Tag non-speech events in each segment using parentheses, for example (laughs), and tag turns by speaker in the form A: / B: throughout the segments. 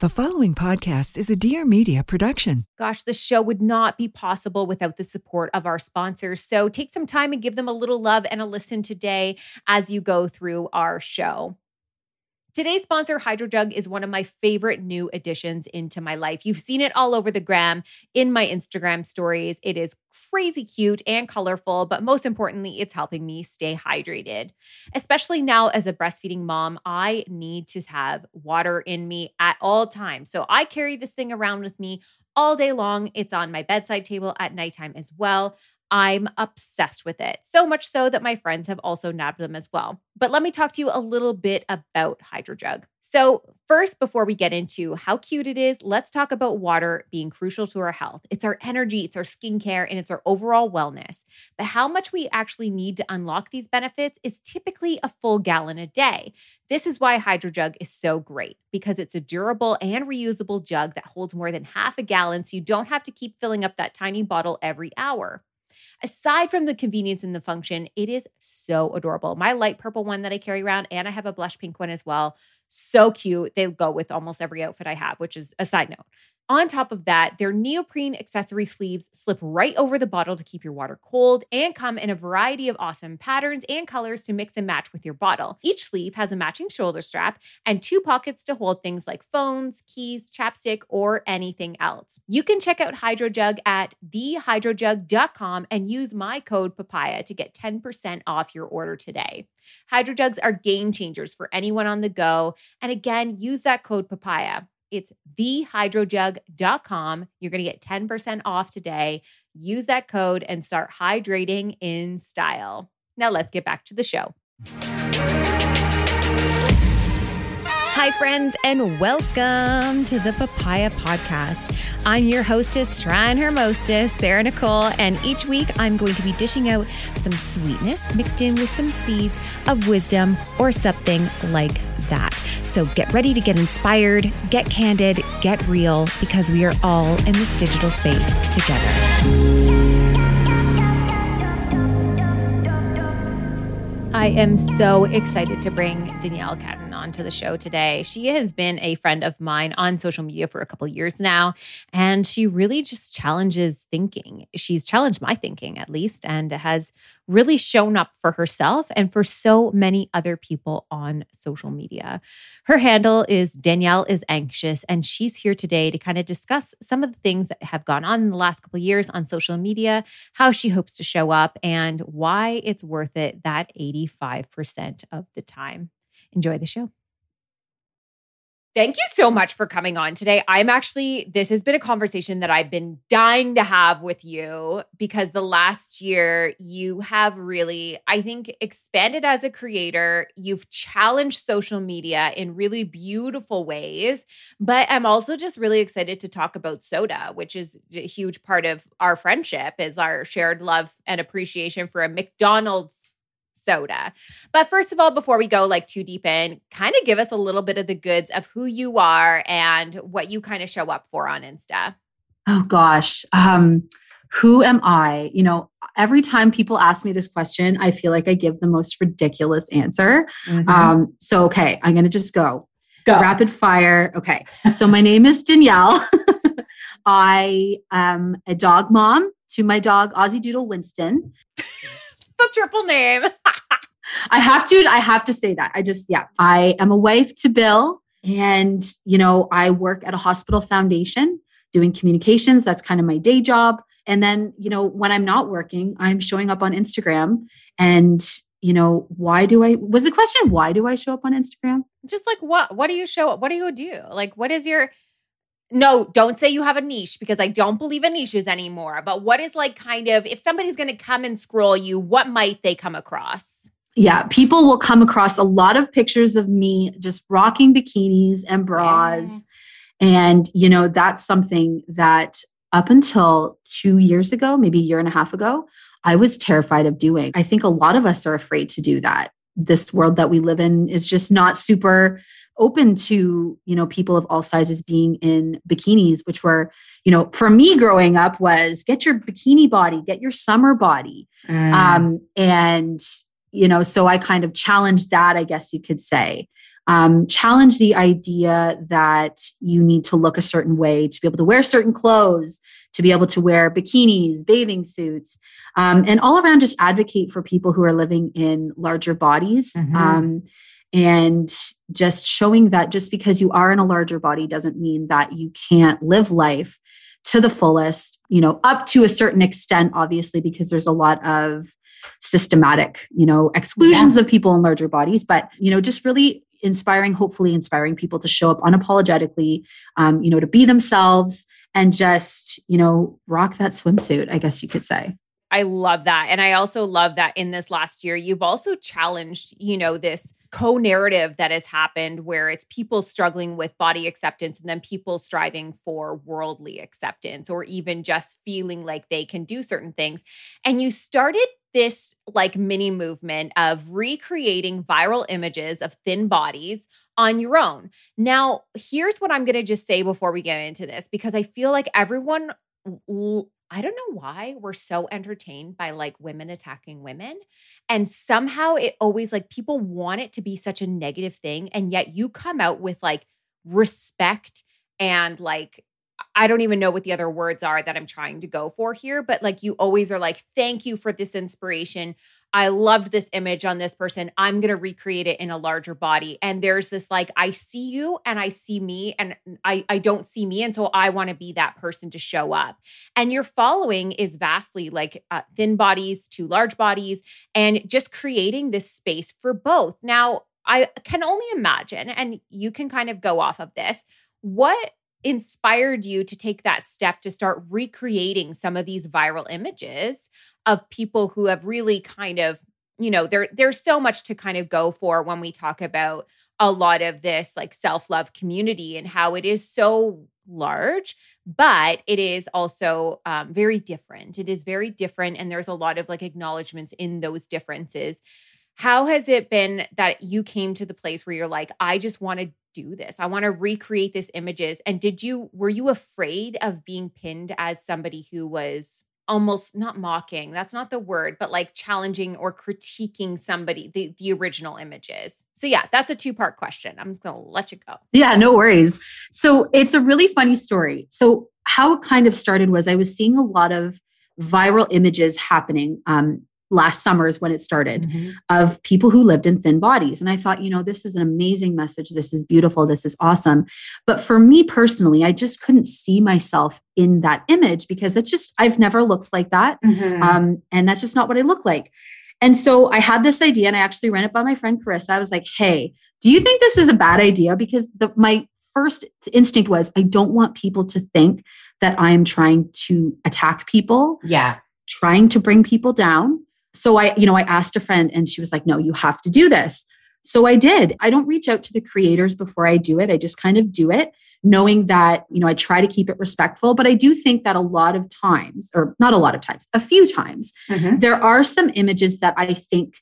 A: The following podcast is a Dear Media production.
B: Gosh, the show would not be possible without the support of our sponsors. So take some time and give them a little love and a listen today as you go through our show. Today's sponsor, HydroJug, is one of my favorite new additions into my life. You've seen it all over the gram in my Instagram stories. It is crazy cute and colorful, but most importantly, it's helping me stay hydrated. Especially now as a breastfeeding mom, I need to have water in me at all times. So I carry this thing around with me all day long. It's on my bedside table at nighttime as well. I'm obsessed with it. So much so that my friends have also nabbed them as well. But let me talk to you a little bit about HydroJug. So, first, before we get into how cute it is, let's talk about water being crucial to our health. It's our energy, it's our skincare, and it's our overall wellness. But how much we actually need to unlock these benefits is typically a full gallon a day. This is why HydroJug is so great because it's a durable and reusable jug that holds more than half a gallon, so you don't have to keep filling up that tiny bottle every hour. Aside from the convenience and the function, it is so adorable. My light purple one that I carry around, and I have a blush pink one as well. So cute. They go with almost every outfit I have, which is a side note. On top of that, their neoprene accessory sleeves slip right over the bottle to keep your water cold and come in a variety of awesome patterns and colors to mix and match with your bottle. Each sleeve has a matching shoulder strap and two pockets to hold things like phones, keys, chapstick, or anything else. You can check out HydroJug at thehydrojug.com and use my code PAPAYA to get 10% off your order today. HydroJugs are game changers for anyone on the go. And again, use that code PAPAYA. It's thehydrojug.com. You're going to get 10% off today. Use that code and start hydrating in style. Now let's get back to the show. Hi, friends, and welcome to the Papaya Podcast. I'm your hostess, trying her mostest, Sarah Nicole, and each week I'm going to be dishing out some sweetness mixed in with some seeds of wisdom or something like that. So get ready to get inspired, get candid, get real, because we are all in this digital space together. I am so excited to bring Danielle Catton onto the show today. She has been a friend of mine on social media for a couple years now, and she really just challenges thinking. She's challenged my thinking, at least, and has really shown up for herself and for so many other people on social media. Her handle is Danielle is anxious, and she's here today to kind of discuss some of the things that have gone on in the last couple years on social media, how she hopes to show up, and why it's worth it that 85% of the time. Enjoy the show. Thank you so much for coming on today. I'm actually, this has been a conversation that I've been dying to have with you because the last year you have really, I think, expanded as a creator. You've challenged social media in really beautiful ways. But I'm also just really excited to talk about soda, which is a huge part of our friendship, is our shared love and appreciation for a McDonald's soda. But first of all, before we go like too deep in, kind of give us a little bit of the goods of who you are and what you kind of show up for on Insta.
C: Oh gosh. Um who am I? You know, every time people ask me this question, I feel like I give the most ridiculous answer. Mm-hmm. Um, so, okay, I'm going to just go.
B: Go.
C: Rapid fire. Okay. So, my name is Danielle. (laughs) I am a dog mom to my dog, Aussie Doodle Winston. (laughs)
B: the triple name. (laughs)
C: I have to, I have to say that. I just, yeah, I am a wife to Bill. And, you know, I work at a hospital foundation doing communications. That's kind of my day job. And then, you know, when I'm not working, I'm showing up on Instagram. And, you know, why do I, was the question, why do I show up on Instagram?
B: Just like what? What do you show up? What do you do? Like, what is your, no, don't say you have a niche because I don't believe in niches anymore. But what is like kind of, if somebody's going to come and scroll you, what might they come across?
C: Yeah, people will come across a lot of pictures of me just rocking bikinis and bras. Yeah. And, you know, that's something that up until two years ago, maybe a year and a half ago, I was terrified of doing. I think a lot of us are afraid to do that. This world that we live in is just not super open to you know people of all sizes being in bikinis which were you know for me growing up was get your bikini body get your summer body mm. um, and you know so i kind of challenged that i guess you could say um, challenge the idea that you need to look a certain way to be able to wear certain clothes to be able to wear bikinis bathing suits um, and all around just advocate for people who are living in larger bodies mm-hmm. um, and just showing that just because you are in a larger body doesn't mean that you can't live life to the fullest you know up to a certain extent obviously because there's a lot of systematic you know exclusions yeah. of people in larger bodies but you know just really inspiring hopefully inspiring people to show up unapologetically um, you know to be themselves and just you know rock that swimsuit i guess you could say
B: I love that. And I also love that in this last year, you've also challenged, you know, this co narrative that has happened where it's people struggling with body acceptance and then people striving for worldly acceptance or even just feeling like they can do certain things. And you started this like mini movement of recreating viral images of thin bodies on your own. Now, here's what I'm going to just say before we get into this because I feel like everyone I don't know why we're so entertained by like women attacking women. And somehow it always like people want it to be such a negative thing. And yet you come out with like respect and like I don't even know what the other words are that I'm trying to go for here, but like you always are like, thank you for this inspiration. I loved this image on this person. I'm going to recreate it in a larger body. And there's this like, I see you and I see me and I, I don't see me. And so I want to be that person to show up. And your following is vastly like uh, thin bodies to large bodies and just creating this space for both. Now, I can only imagine, and you can kind of go off of this. What inspired you to take that step to start recreating some of these viral images of people who have really kind of you know there there's so much to kind of go for when we talk about a lot of this like self-love community and how it is so large but it is also um, very different. It is very different and there's a lot of like acknowledgments in those differences how has it been that you came to the place where you're like i just want to do this. I want to recreate this images. And did you were you afraid of being pinned as somebody who was almost not mocking, that's not the word, but like challenging or critiquing somebody, the, the original images. So yeah, that's a two-part question. I'm just gonna let you go.
C: Yeah, no worries. So it's a really funny story. So how it kind of started was I was seeing a lot of viral images happening um, last summer is when it started mm-hmm. of people who lived in thin bodies. And i thought you know this is an amazing message. This is beautiful. This is awesome. But for me personally i just couldn't see myself in that image because it's just i've never looked like that. Mm-hmm. um, and that's just not what i look like. And so i had this idea and i actually ran it by my friend carissa. I was like hey do you think this is a bad idea? Because the, my first instinct was i don't want people to think that i am trying to attack people
B: yeah.
C: trying to bring people down so I, you know, I asked a friend and she was like, no, you have to do this. So I did. I don't reach out to the creators before I do it. I just kind of do it knowing that, you know, I try to keep it respectful, but I do think that a lot of times, or not a lot of times, a few times, mm-hmm. there are some images that I think,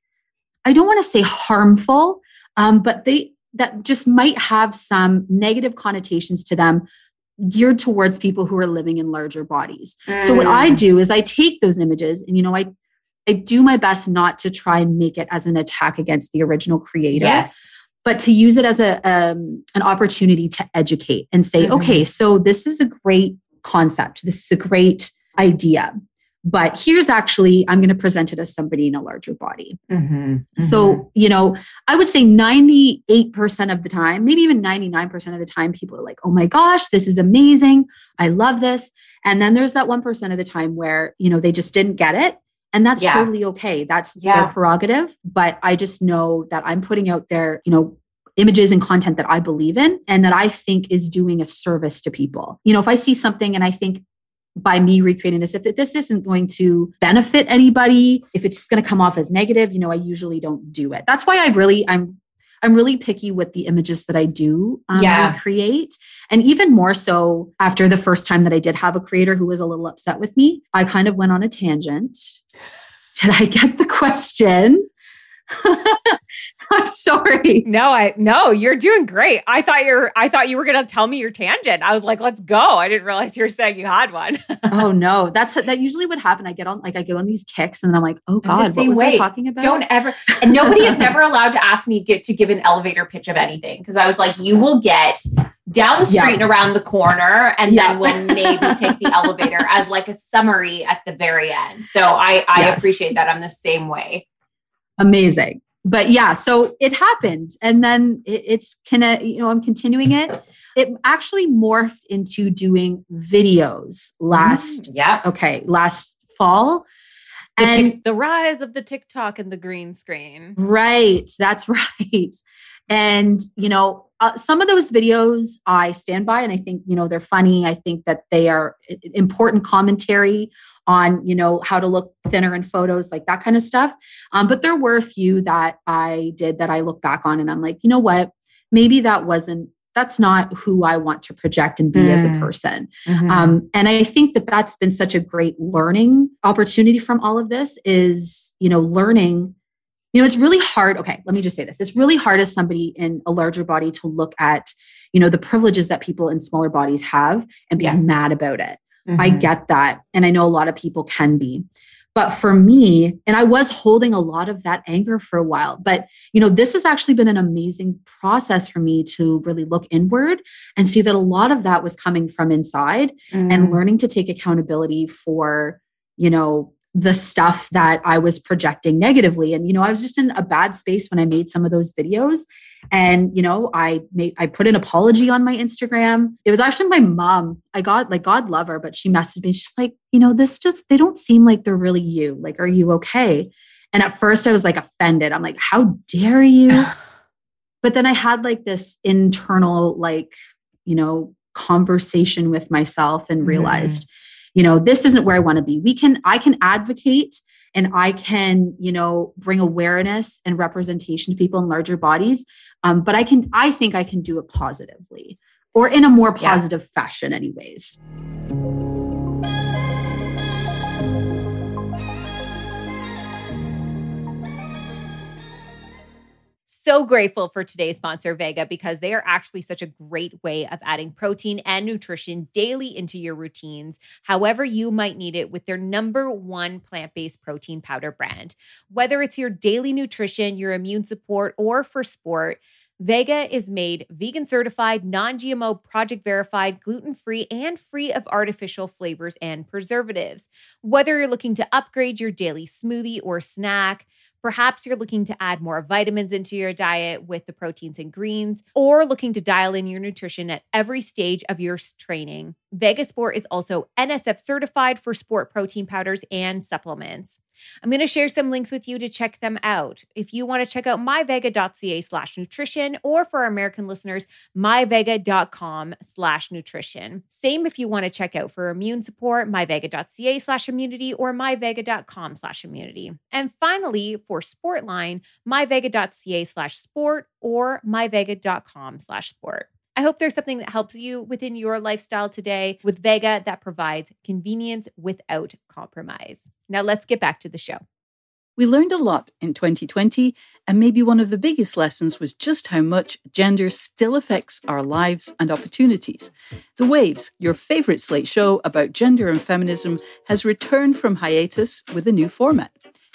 C: I don't want to say harmful, um, but they, that just might have some negative connotations to them geared towards people who are living in larger bodies. Mm. So what I mm. do is I take those images and you know I I do my best not to try and make it as an attack against the original creator.
B: Yes.
C: But to use it as a um, an opportunity to educate and say, mm-hmm. okay, so this is a great concept. This is a great idea. but here's actually i'm going to present it as somebody in a larger body
B: Mm-hmm.
C: so you know i would say 98% of the time maybe even 99% of the time people are like oh my gosh this is amazing i love this and then there's that 1% of the time where you know they just didn't get it and that's
B: Yeah.
C: totally okay that's
B: Yeah.
C: their prerogative but i just know that i'm putting out there you know images and content that i believe in and that i think is doing a service to people you know if i see something and i think by me recreating this if this isn't going to benefit anybody if it's just going to come off as negative you know i usually don't do it that's why i really i'm i'm really picky with the images that i do um,
B: Yeah.
C: create and even more so after the first time that i did have a creator who was a little upset with me i kind of went on a tangent did i get the question (laughs) i'm sorry
B: No, I no, you're doing great. I thought you're I thought you were gonna tell me your tangent. I was like, let's go. I didn't realize you were saying you had one. (laughs)
C: oh no that's that usually would happen i get on like i get on these kicks and then i'm like oh god what was i talking about
D: Don't ever, and nobody is never allowed to ask me get to give an elevator pitch of anything because I was like, you will get down the street
C: Yeah.
D: and around the corner, and
C: Yeah.
D: then we'll maybe take the elevator as like a summary at the very end. So I, I
C: Yes.
D: appreciate that. I'm the same way.
C: Amazing but yeah so it happened and then it, it's kind of you know i'm continuing it it actually morphed into doing videos last
D: Yeah.
C: okay last fall
B: The,
C: and
B: Tik- the rise of the TikTok and the green screen.
C: Right. That's (laughs) right. And, you know, uh, some of those videos I stand by and I think, you know, they're funny. I think that they are important commentary on, you know, how to look thinner in photos, like that kind of stuff. Um, but there were a few that I did that I look back on and I'm like, you know what? Maybe that wasn't, that's not who I want to project and be as a
B: Mm.
C: person.
B: Mm-hmm.
C: Um, and I think that that's been such a great learning opportunity from all of this is, you know, learning, you know, it's really hard. Okay, let me just say this. It's really hard as somebody in a larger body to look at, you know, the privileges that people in smaller bodies have and be
D: Yeah.
C: mad about it.
B: Mm-hmm.
C: I get that. And I know a lot of people can be. But for me, and I was holding a lot of that anger for a while, but you know, this has actually been an amazing process for me to really look inward and see that a lot of that was coming from inside
B: Mm-hmm.
C: and learning to take accountability for, you know, the stuff that I was projecting negatively. And, you know, I was just in a bad space when I made some of those videos. And, you know, I made, I put an apology on my Instagram. It was actually my mom. I got, like, God love her, but she messaged me. She's like, you know, this just, they don't seem like they're really you. Like, are you okay? And at first I was like offended. I'm like, how dare you? (sighs) but then I had like this internal, like, you know, conversation with myself and mm-hmm. realized, you know, this isn't where I want to be. We can, I can advocate and I can, you know, bring awareness and representation to people in larger bodies. Um, but I can, I think I can do it positively or in a more
B: Yeah.
C: positive fashion, anyways.
B: So grateful for today's sponsor, Vega, because they are actually such a great way of adding protein and nutrition daily into your routines, however you might need it, with their number one plant based protein powder brand. Whether it's your daily nutrition, your immune support, or for sport, Vega is made vegan certified, non GMO, project verified, gluten free, and free of artificial flavors and preservatives. Whether you're looking to upgrade your daily smoothie or snack, Perhaps you're looking to add more vitamins into your diet with the proteins and greens, or looking to dial in your nutrition at every stage of your training. Vega Sport is also NSF certified for sport protein powders and supplements. I'm going to share some links with you to check them out. If you want to check out myvega.ca slash nutrition, or for our American listeners, myvega.com slash nutrition. Same if you want to check out for immune support, myvega.ca slash immunity or myvega.com slash immunity. And finally, for Sportline, myvega.ca slash sport or myvega.com slash sport. I hope there's something that helps you within your lifestyle today with Vega that provides convenience without compromise. Now let's get back to the show.
E: We learned a lot in 2020, and maybe one of the biggest lessons was just how much gender still affects our lives and opportunities. The Waves, your favourite slate show about gender and feminism, has returned from hiatus with a new format.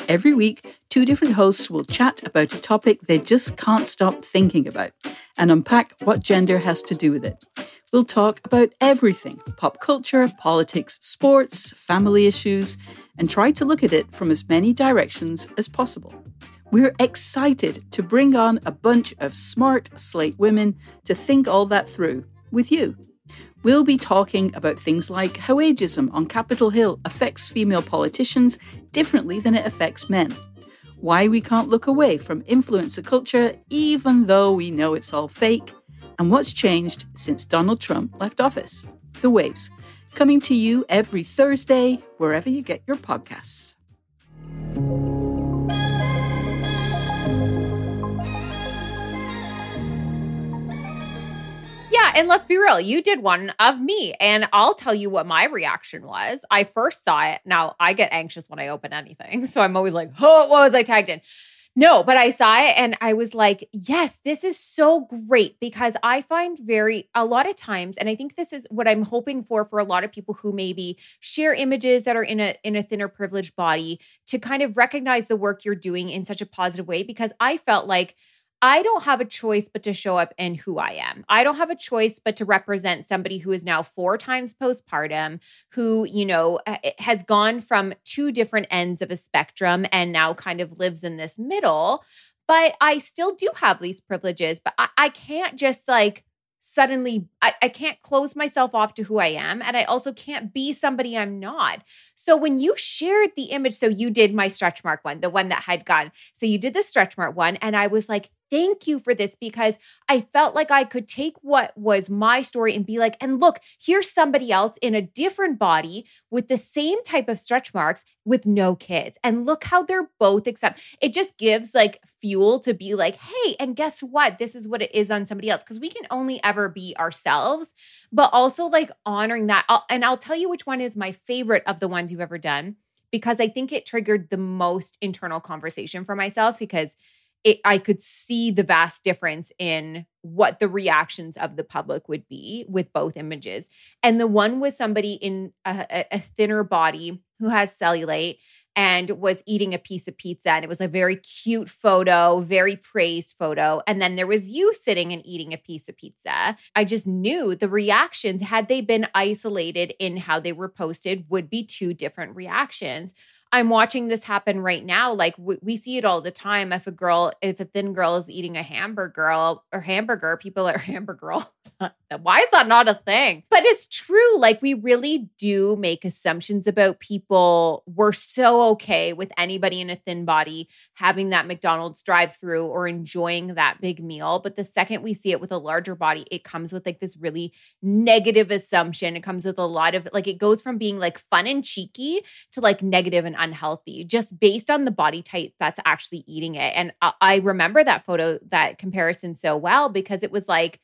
E: Every week, two different hosts will chat about a topic they just can't stop thinking about and unpack what gender has to do with it. We'll talk about everything pop culture, politics, sports, family issues. and try to look at it from as many directions as possible. We're excited to bring on a bunch of smart slate women to think all that through with you. We'll be talking about things like how ageism on Capitol Hill affects female politicians differently than it affects men, why we can't look away from influencer culture even though we know it's all fake, and what's changed since Donald Trump left office. The Waves, coming to you every Thursday, wherever you get your podcasts.
B: Yeah, and let's be real, you did one of me, and I'll tell you what my reaction was. I first saw it. Now I get anxious when I open anything, (laughs) so I'm always like, "Oh, what was I tagged in?" No, but I saw it and I was like, yes, this is so great because I find very, a lot of times, and I think this is what I'm hoping for for a lot of people who maybe share images that are in a in a thinner privileged body to kind of recognize the work you're doing in such a positive way because I felt like I don't have a choice but to show up in who I am. I don't have a choice but to represent somebody who is now four times postpartum, who, you know, eh, has gone from two different ends of a spectrum and now kind of lives in this middle. But I still do have these privileges, but I, I can't just like suddenly I, I can't close myself off to who I am. And I also can't be somebody I'm not. So when you shared the image, so you did my stretch mark one, the one that had gone. So you did the stretch mark one. And I was like, thank you for this because I felt like I could take what was my story and be like, and look, here's somebody else in a different body with the same type of stretch marks with no kids. And look how they're both accept. It just gives like fuel to be like, hey, and guess what? This is what it is on somebody else. Cause we can only ever be ourselves, but also like honoring that. I'll, and I'll tell you which one is my favorite of the ones you've ever done because I think it triggered the most internal conversation for myself because it, I could see the vast difference in what the reactions of the public would be with both images. And the one was somebody in a, a thinner body who has cellulite and was eating a piece of pizza. And it was a very cute photo, very praised photo. And then there was you sitting and eating a piece of pizza. I just knew the reactions, had they been isolated in how they were posted, would be two different reactions. I'm watching this happen right now. Like we, see it all the time. If a girl, if a thin girl is eating a hamburger or hamburger, people are (laughs) hamburger. (laughs) Why is that not a thing? But it's true. Like we really do make assumptions about people. We're so okay with anybody in a thin body having that McDonald's drive through or enjoying that big meal. But the second we see it with a larger body, it comes with like this really negative assumption. It comes with a lot of like, it goes from being like fun and cheeky to like negative and unhealthy just based on the body type that's actually eating it. And I, I remember that photo, that comparison so well because it was like,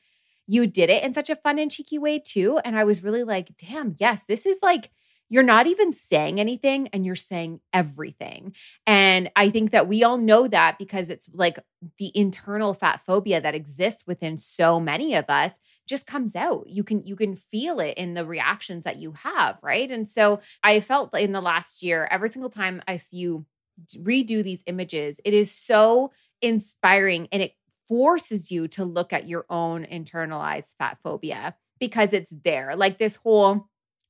B: you did it in such a fun and cheeky way too. And I was really like, damn, yes, this is like, you're not even saying anything and you're saying everything. And I think that we all know that because it's like the internal fat phobia that exists within so many of us just comes out. You can you can feel it in the reactions that you have, right? And so I felt in the last year every single time I see you redo these images, it is so inspiring and it forces you to look at your own internalized fat phobia because it's there. Like this whole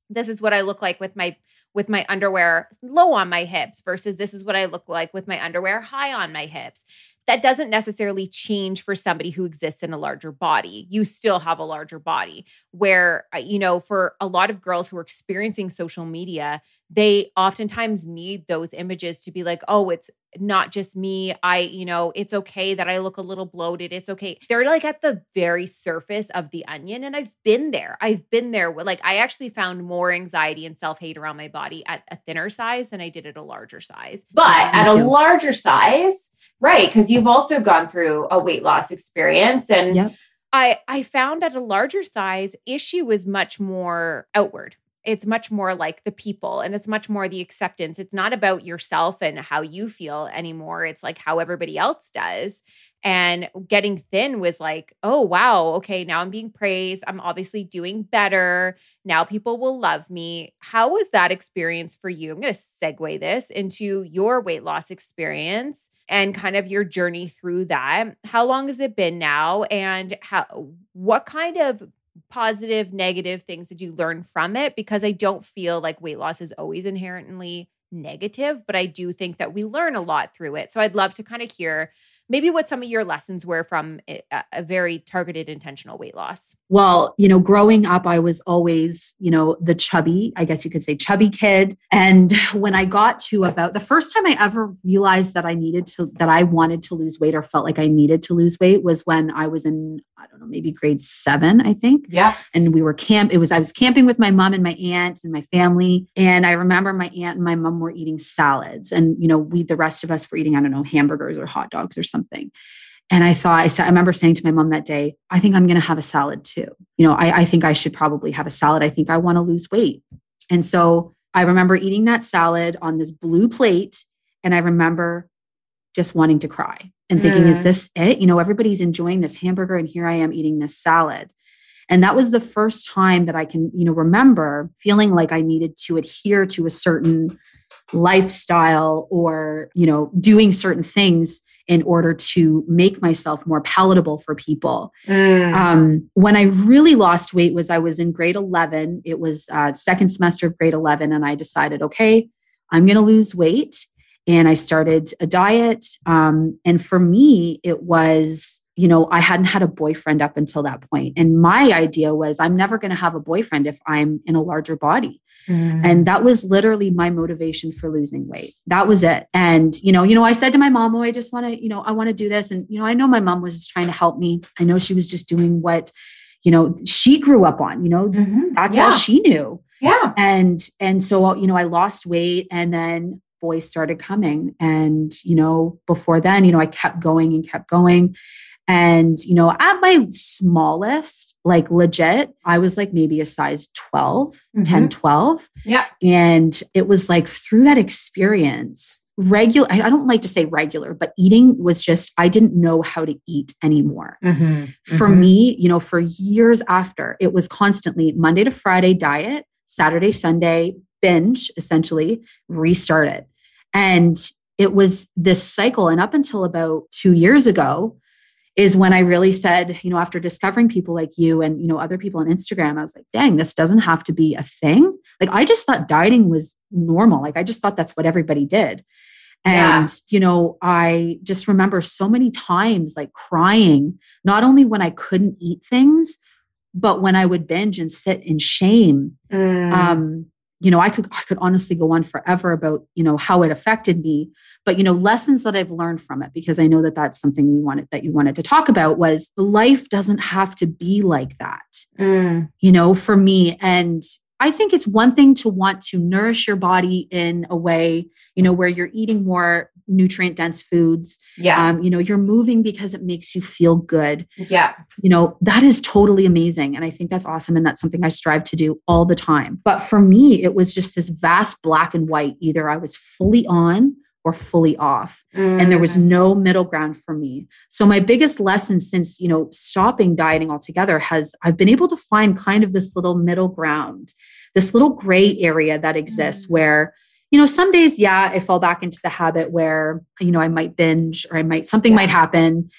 B: this is what I look like with my with my underwear low on my hips versus this is what I look like with my underwear high on my hips that doesn't necessarily change for somebody who exists in a larger body. You still have a larger body. Where, uh, you know, for a lot of girls who are experiencing social media, they oftentimes need those images to be like, oh, it's not just me. I, you know, it's okay that I look a little bloated. It's okay. They're like at the very surface of the onion. And I've been there. I've been there. Like, I actually found more anxiety and self hate around my body at a thinner size than I did at a larger size.
D: But at a larger size, Right. Because you've also gone through a weight loss experience. And
B: yep. I, I found at a larger size, issue was much more outward. It's much more like the people and it's much more the acceptance. It's not about yourself and how you feel anymore. It's like how everybody else does. And getting thin was like, oh, wow, okay, now I'm being praised. I'm obviously doing better. Now people will love me. How was that experience for you? I'm going to segue this into your weight loss experience and kind of your journey through that. How long has it been now? And how, what kind of positive, negative things that you learn from it? Because I don't feel like weight loss is always inherently negative, but I do think that we learn a lot through it. So I'd love to kind of hear maybe what some of your lessons were from a, very targeted intentional weight loss
C: well you know growing up i was always you know the chubby i guess you could say chubby kid and (laughs) when i got to about the first time i ever realized that i needed to that i wanted to lose weight or felt like i needed to lose weight was when i was in i don't know maybe grade seven i think
D: yeah
C: and we were camp it was i was camping with my mom and my aunt and my family and i remember my aunt and my mom were eating salads and you know we the rest of us were eating i don't know hamburgers or hot dogs or something. And I thought, I, said, I remember saying to my mom that day, I think I'm going to have a salad too. You know, I, I think I should probably have a salad. I think I want to lose weight. And so I remember eating that salad on this blue plate. And I remember just wanting to cry and thinking, mm. is this it? You know, everybody's enjoying this hamburger and here I am eating this salad. And that was the first time that I can, you know, remember feeling like I needed to adhere to a certain lifestyle or, you know, doing certain things in order to make myself more palatable for people. Mm. Um, when I really lost weight was I was in grade 11. It was uh, second semester of grade 11, and I decided, okay, I'm going to lose weight. And I started a diet. Um, and for me, it was, you know, I hadn't had a boyfriend up until that point. And my idea was, I'm never going to have a boyfriend if I'm in a larger body. Mm. And that was literally my motivation for losing weight. That was it. And, you know, you know, I said to my mom, oh, I just want to, you know, I want to do this. And, you know, I know my mom was just trying to help me. I know she was just doing what, you know, she grew up on, you know, mm-hmm. that's yeah. all she knew.
D: Yeah.
C: And, and so, you know, I lost weight and then boys started coming. And, you know, before then, you know, I kept going and kept going. And, you know, at my smallest, like legit, I was like maybe a size 12, mm-hmm. 10, 12.
D: Yeah.
C: And it was like through that experience, regular, I don't like to say regular, but eating was just, I didn't know how to eat anymore. Mm-hmm. For mm-hmm. me, you know, for years after, it was constantly Monday to Friday diet, Saturday, Sunday, binge, essentially, restart it. And it was this cycle. And up until about two years ago, is when I really said, you know, after discovering people like you and, you know, other people on Instagram, I was like, dang, this doesn't have to be a thing. Like, I just thought dieting was normal. Like, I just thought that's what everybody did. And, yeah. you know, I just remember so many times like crying, not only when I couldn't eat things, but when I would binge and sit in shame. Mm. Um, you know, I could I could honestly go on forever about, you know, how it affected me but you know lessons that i've learned from it because i know that that's something we wanted that you wanted to talk about was life doesn't have to be like that mm. you know for me and i think it's one thing to want to nourish your body in a way you know where you're eating more nutrient dense foods
D: yeah
C: um, you know you're moving because it makes you feel good
D: yeah
C: you know that is totally amazing and i think that's awesome and that's something i strive to do all the time but for me it was just this vast black and white either i was fully on or fully off mm. and there was mm. no middle ground for me so my biggest lesson since you know stopping dieting altogether has i've been able to find kind of this little middle ground this little gray area that exists mm. where you know some days yeah i fall back into the habit where you know i might binge or i might something yeah. might happen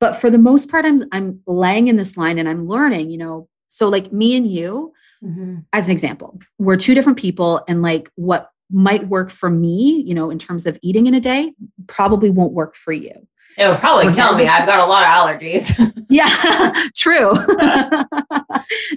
C: but for the most part i'm i'm laying in this line and i'm learning you know so like me and you mm-hmm. as an example we're two different people and like what might work for me, you know, in terms of eating in a day, probably won't work for you.
D: It would probably We're kill me. I've got a lot of allergies. (laughs)
C: yeah, (laughs) true.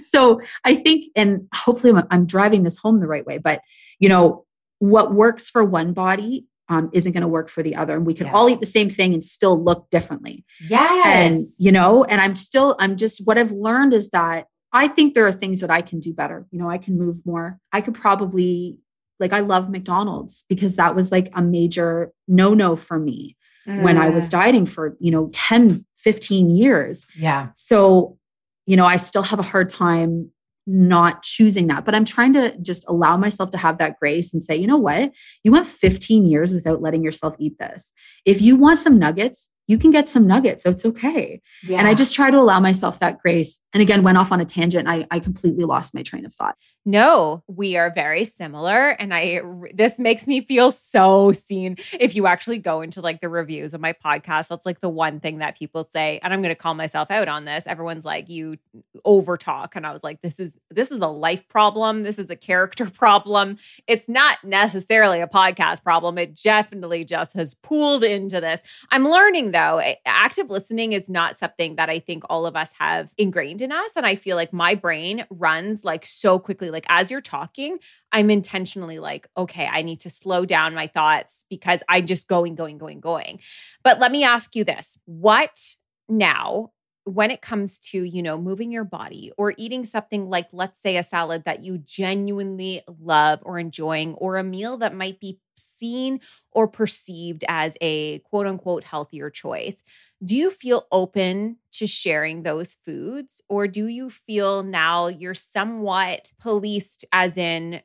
C: (laughs) so I think, and hopefully I'm, I'm, driving this home the right way, but you know, what works for one body um, isn't going to work for the other. And we can yeah. all eat the same thing and still look differently.
D: Yes.
C: And, you know, and I'm still, I'm just, what I've learned is that I think there are things that I can do better. You know, I can move more. I could probably like I love McDonald's because that was like a major no no for me when I was mm. dieting for, you know, 10, 15 years.
D: Yeah.
C: So, you know, I still have a hard time not choosing that, but I'm trying to just allow myself to have that grace and say, you know what? You went 15 years without letting yourself eat this. If you want some nuggets, you can get some nuggets. So it's okay.
D: Yeah.
C: And I just try to allow myself that grace. And again, went off on a tangent. I, I completely lost my train of thought.
B: No, we are very similar. And I, this makes me feel so seen. If you actually go into like the reviews of my podcast, that's like the one thing that people say. And I'm going to call myself out on this. Everyone's like, you over talk. And I was like, this is, this is a life problem. This is a character (laughs) problem. It's not necessarily a podcast problem. It definitely just has pooled into this. I'm learning though, active listening is not something that I think all of us have ingrained in us. And I feel like my brain runs like so quickly like as you're talking, I'm intentionally like, okay, I need to slow down my thoughts because I'm just going, going, going, going. But let me ask you this what now when it comes to you know moving your body or eating something like let's say a salad that you genuinely love or enjoying or a meal that might be seen or perceived as a quote unquote healthier choice do you feel open to sharing those foods? Or do you feel now you're somewhat policed as in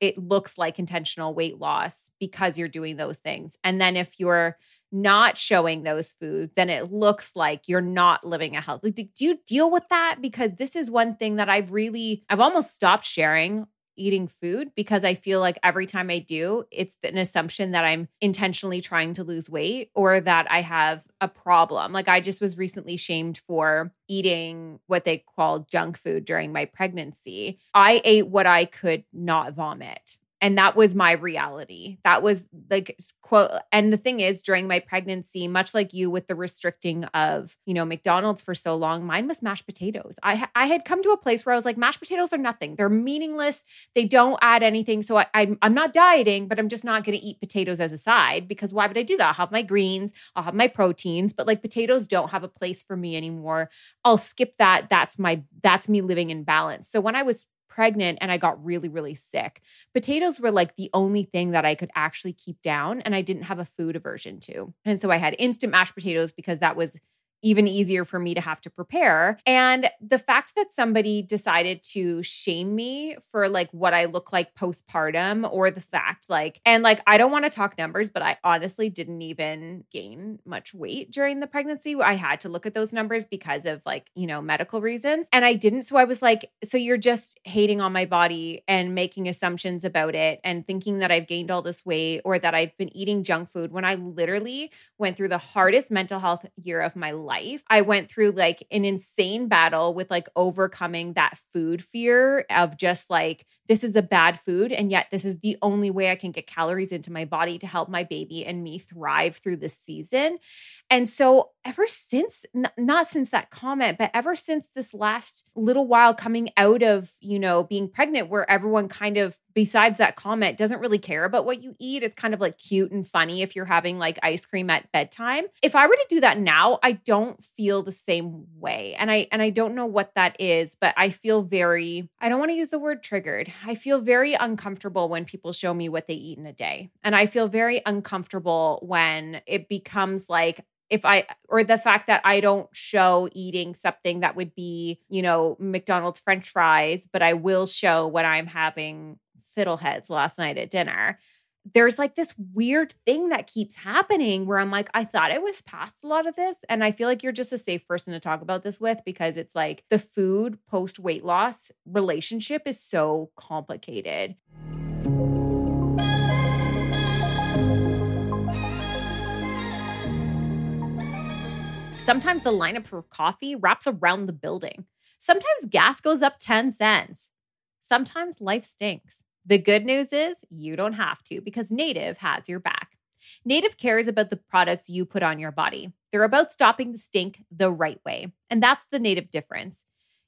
B: it looks like intentional weight loss because you're doing those things? And then if you're not showing those foods, then it looks like you're not living a healthy. Do you deal with that? Because this is one thing that I've really, I've almost stopped sharing eating food because I feel like every time I do, it's an assumption that I'm intentionally trying to lose weight or that I have a problem. Like I just was recently shamed for eating what they call junk food during my pregnancy. I ate what I could not vomit and that was my reality. That was like quote and the thing is during my pregnancy much like you with the restricting of you know mcdonald's for so long mine was mashed potatoes. I i had come to a place where i was like mashed potatoes are nothing. They're meaningless. They don't add anything. So I, I i'm not dieting but i'm just not going to eat potatoes as a side because why would i do that? I'll have my greens. I'll have my proteins. But like potatoes don't have a place for me anymore. I'll skip that. That's my that's me living in balance. So when i was pregnant and I got really, really sick. Potatoes were like the only thing that I could actually keep down, and I didn't have a food aversion to. And so I had instant mashed potatoes because that was even easier for me to have to prepare. And the fact that somebody decided to shame me for like what I look like postpartum, or the fact like, and like, I don't want to talk numbers, but I honestly didn't even gain much weight during the pregnancy. I had to look at those numbers because of like, you know, medical reasons. And I didn't. So I was like, so you're just hating on my body and making assumptions about it and thinking that I've gained all this weight or that I've been eating junk food when I literally went through the hardest mental health year of my life life. I went through like an insane battle with like overcoming that food fear of just like, this is a bad food. And yet, this is the only way I can get calories into my body to help my baby and me thrive through this season. And so, ever since, n- not since that comment, but ever since this last little while coming out of, you know, being pregnant, where everyone kind of, besides that comment, doesn't really care about what you eat. It's kind of like cute and funny if you're having like ice cream at bedtime. If I were to do that now, I don't feel the same way. And I, and I don't know what that is, but I feel very, I don't want to use the word triggered. I feel very uncomfortable when people show me what they eat in a day. And I feel very uncomfortable when it becomes like, if I, or the fact that I don't show eating something that would be, you know, McDonald's French fries, but I will show when I'm having fiddleheads last night at dinner there's like this weird thing that keeps happening where I'm like, I thought I was past a lot of this. And I feel like you're just a safe person to talk about this with because it's like the food post weight loss relationship is so complicated. Sometimes the lineup for coffee wraps around the building. Sometimes gas goes up 10 cents. Sometimes life stinks. The good news is you don't have to because Native has your back. Native cares about the products you put on your body. They're about stopping the stink the right way. And that's the Native difference.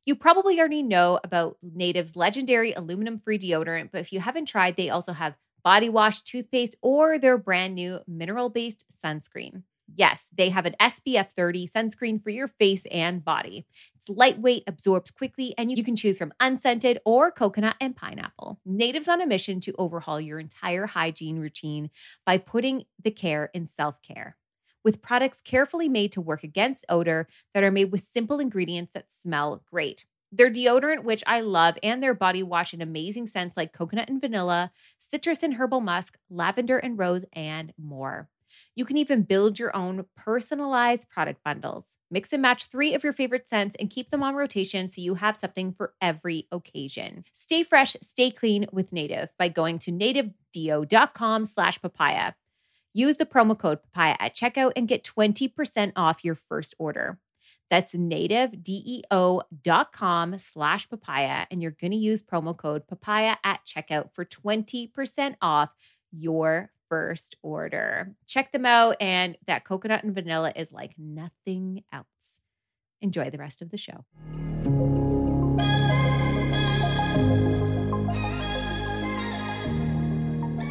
B: You probably already know about Native's legendary aluminum free deodorant, but if you haven't tried, they also have body wash, toothpaste, or their brand new mineral based sunscreen. Yes, they have an SPF 30 sunscreen for your face and body. It's lightweight, absorbs quickly, and you can choose from unscented or coconut and pineapple. Native's on a mission to overhaul your entire hygiene routine by putting the care in self care. With products carefully made to work against odor that are made with simple ingredients that smell great. Their deodorant, which I love, and their body wash in amazing scents like coconut and vanilla, citrus and herbal musk, lavender and rose, and more. You can even build your own personalized product bundles. Mix and match three of your favorite scents and keep them on rotation so you have something for every occasion. Stay fresh, stay clean with Native by going to nativedeo.com slash papaya. Use the promo code papaya at checkout and get 20% off your first order. That's nativedeo.com slash papaya. And you're going to use promo code papaya at checkout for 20% off your first order. Check them out. And that coconut and vanilla is like nothing else. Enjoy the rest of the show.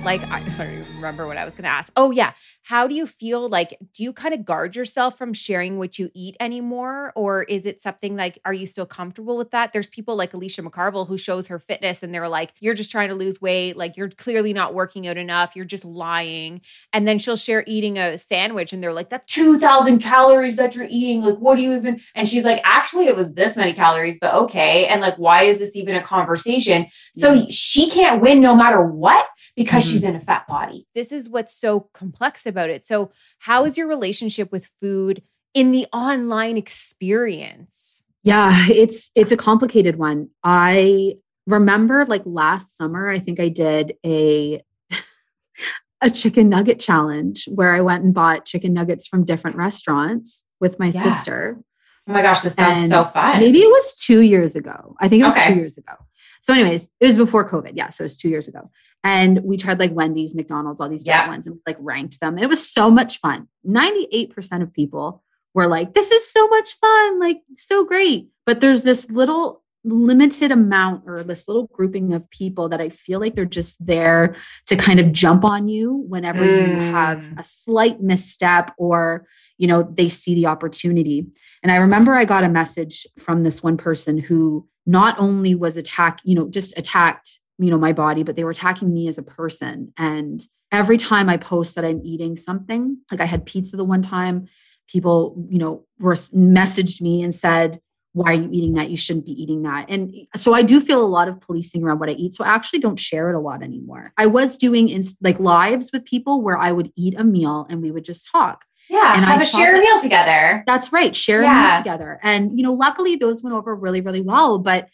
B: Like (laughs) I don't even remember what I was going to ask. Oh yeah, how do you feel like do you kind of guard yourself from sharing what you eat anymore or is it something like are you still comfortable with that? There's people like Alicia McCarvell who shows her fitness and they're like you're just trying to lose weight, like you're clearly not working out enough, you're just lying. And then she'll share eating a sandwich and they're like that's 2000 calories that you're eating. Like what do you even And she's like actually it was this many calories, but okay. And like why is this even a conversation? So she can't win no matter what because mm-hmm. She's mm. in a fat body. This is what's so complex about it. So, how is your relationship with food in the online experience?
C: Yeah, it's it's a complicated one. I remember like last summer, I think I did a (laughs) a chicken nugget challenge where I went and bought chicken nuggets from different restaurants with my
D: Yeah.
C: sister.
D: Oh my gosh, this sounds
C: And
D: so fun.
C: Maybe it was two years ago. I think it was
D: Okay.
C: two years ago. So, anyways, it was before COVID. Yeah. So it was two years ago. And we tried like Wendy's, McDonald's, all these different
D: Yeah.
C: ones and like ranked them. And it was so much fun. 98% of people were like, this is so much fun, like so great. But there's this little limited amount or this little grouping of people that I feel like they're just there to kind of jump on you whenever you have
D: Mm.
C: a slight misstep or you know they see the opportunity. And i remember i got a message from this one person who not only was attack you know just attacked you know my body but they were attacking me as a person. And every time i post that i'm eating something like i had pizza the one time people you know were messaged me and said why are you eating that? You shouldn't be eating that. And so i do feel a lot of policing around what i eat so i actually don't share it a lot anymore. I was doing inst- like lives with people where i would eat a meal and we would just talk
D: yeah,
C: and
D: have
C: I
D: a share
C: that-
D: meal together.
C: that's right. Share a meal together. And, you know, luckily those went over really, really well. But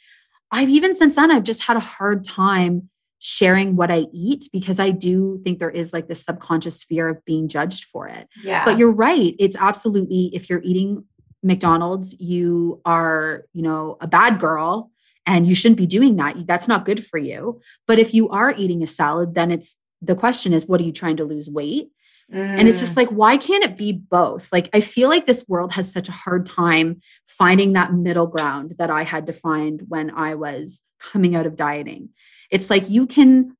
C: I've even since then, I've just had a hard time sharing what I eat because I do think there is like this subconscious fear of being judged for it.
D: Yeah.
C: But you're right. It's absolutely, if you're eating McDonald's, you are, you know, a bad girl and you shouldn't be doing that. That's not good for you. But if you are eating a salad, then it's the question is, what are you trying to lose weight? And it's
D: Mm.
C: just like, why can't it be both? Like, I feel like this world has such a hard time finding that middle ground that I had to find when I was coming out of dieting. It's like you can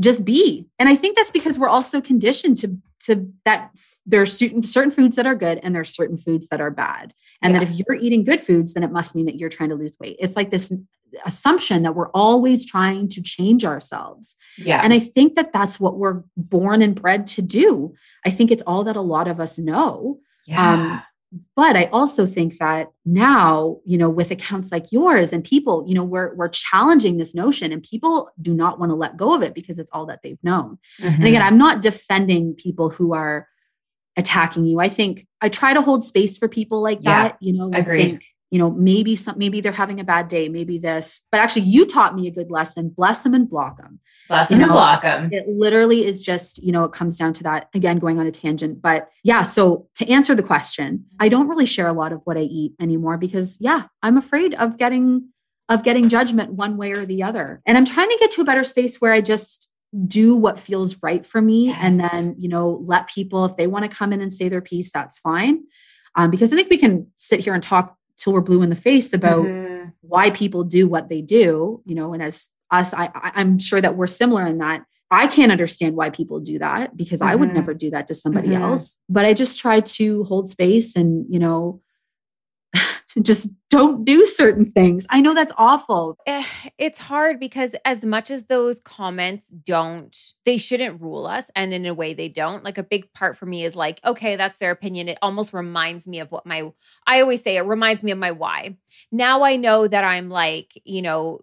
C: just be. And I think that's because we're also conditioned to to that there are certain certain foods that are good and there are certain foods that are bad. And that if you're eating good foods, then it must mean that you're trying to lose weight. It's like this assumption that we're always trying to change ourselves.
D: yeah.
C: And I think that that's what we're born and bred to do. I think it's all that a lot of us know.
D: yeah.
C: um, But I also think that now, you know, with accounts like yours and people, you know, we're we're challenging this notion and people do not want to let go of it because it's all that they've known. And
D: Mm-hmm.
C: again, I'm not defending people who are attacking you. I think I try to hold space for people like
D: Yeah,
C: that, you know, and
D: agreed.
C: think, you know, maybe some maybe they're having a bad day, maybe this. But actually you taught me a good lesson. Bless them and block them
D: Bless
C: you
D: them and block them.
C: it literally is just you know it comes down to that again going on a tangent but yeah so to answer the question i don't really share a lot of what i eat anymore because yeah i'm afraid of getting of getting judgment one way or the other and i'm trying to get to a better space where i just do what feels right for me and then you know let people if they want to come in and say their piece that's fine um, because i think we can sit here and talk till we're blue in the face about
D: Mhm.
C: why people do what they do you know and as us I, I i'm sure that we're similar in that i can't understand why people do that because i would
D: Mhm.
C: never do that to somebody
D: Mhm.
C: else but i just try to hold space and you know just don't do certain things. I know that's awful.
B: Eh, it's hard because as much as those comments don't they shouldn't rule us and in a way they don't. Like a big part for me is like okay that's their opinion. It almost reminds me of what my i always say it reminds me of my why. Now i know that i'm like you know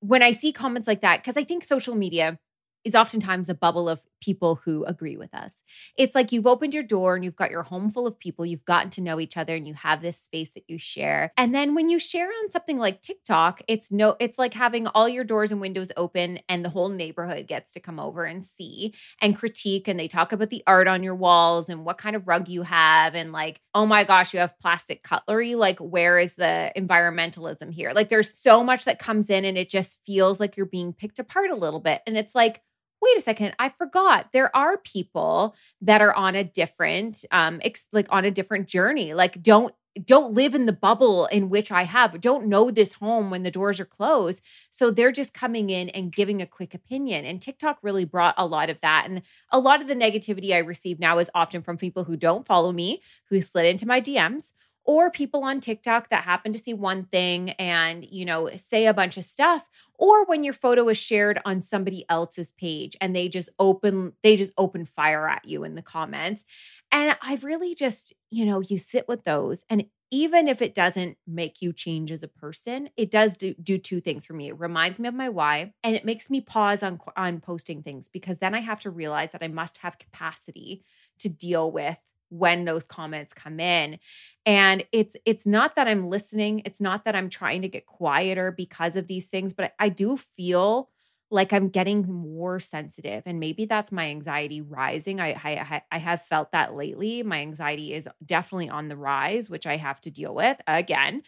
B: when i see comments like that because i think social media is oftentimes a bubble of people who agree with us. It's like you've opened your door and you've got your home full of people, you've gotten to know each other and you have this space that you share. And then when you share on something like TikTok, it's no it's like having all your doors and windows open and the whole neighborhood gets to come over and see and critique and they talk about the art on your walls and what kind of rug you have and like, "Oh my gosh, you have plastic cutlery." Like where is the environmentalism here? Like there's so much that comes in and it just feels like you're being picked apart a little bit. And it's like wait a second i forgot there are people that are on a different um ex- like on a different journey like don't don't live in the bubble in which i have don't know this home when the doors are closed. So they're just coming in and giving a quick opinion and tiktok really brought a lot of that and a lot of the negativity i receive now is often from people who don't follow me who slid into my dms or people on TikTok that happen to see one thing and, you know, say a bunch of stuff, or when your photo is shared on somebody else's page and they just open they just open fire at you in the comments. And I've really just, you know, you sit with those and even if it doesn't make you change as a person, it does do, do two things for me. It reminds me of my why and it makes me pause on on posting things because then I have to realize that I must have capacity to deal with when those comments come in. And it's it's not that i'm listening it's not that i'm trying to get quieter because of these things but i, I do feel like i'm getting more sensitive and maybe that's my anxiety rising. I, I i have felt that lately. My anxiety is definitely on the rise which i have to deal with again.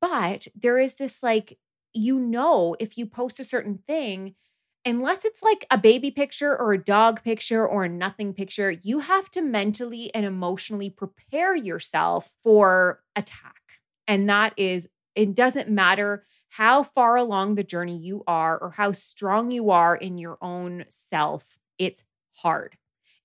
B: But there is this like you know if you post a certain thing unless it's like a baby picture or a dog picture or a nothing picture, you have to mentally and emotionally prepare yourself for attack. And that is, it doesn't matter how far along the journey you are or how strong you are in your own self, it's hard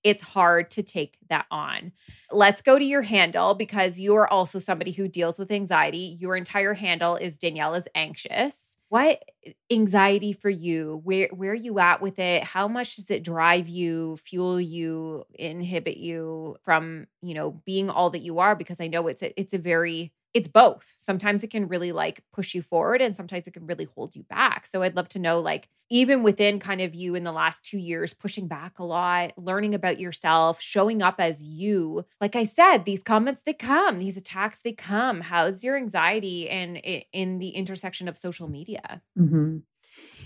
B: it's hard to take that on. Let's go to your handle because you are also somebody who deals with anxiety. Your entire handle is Danielle is anxious. What anxiety for you? Where where are you at with it? How much does it drive you, fuel you, inhibit you from, you know, being all that you are because I know it's a, it's a very it's both. Sometimes it can really like push you forward and sometimes it can really hold you back. So I'd love to know like even within kind of you in the last 2 years pushing back a lot, learning about yourself, showing up as you. Like I said, these comments they come, these attacks they come. How's your anxiety and in the intersection of social media?
C: Mm-hmm.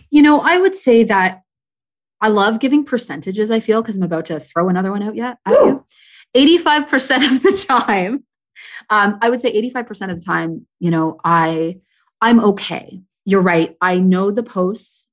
C: You know, I would say that I love giving percentages, I feel, because I'm about to throw another one out yet. 85% of the (laughs) time, um, I would say 85% of the time, you know, I I'm okay. You're right. I know the posts.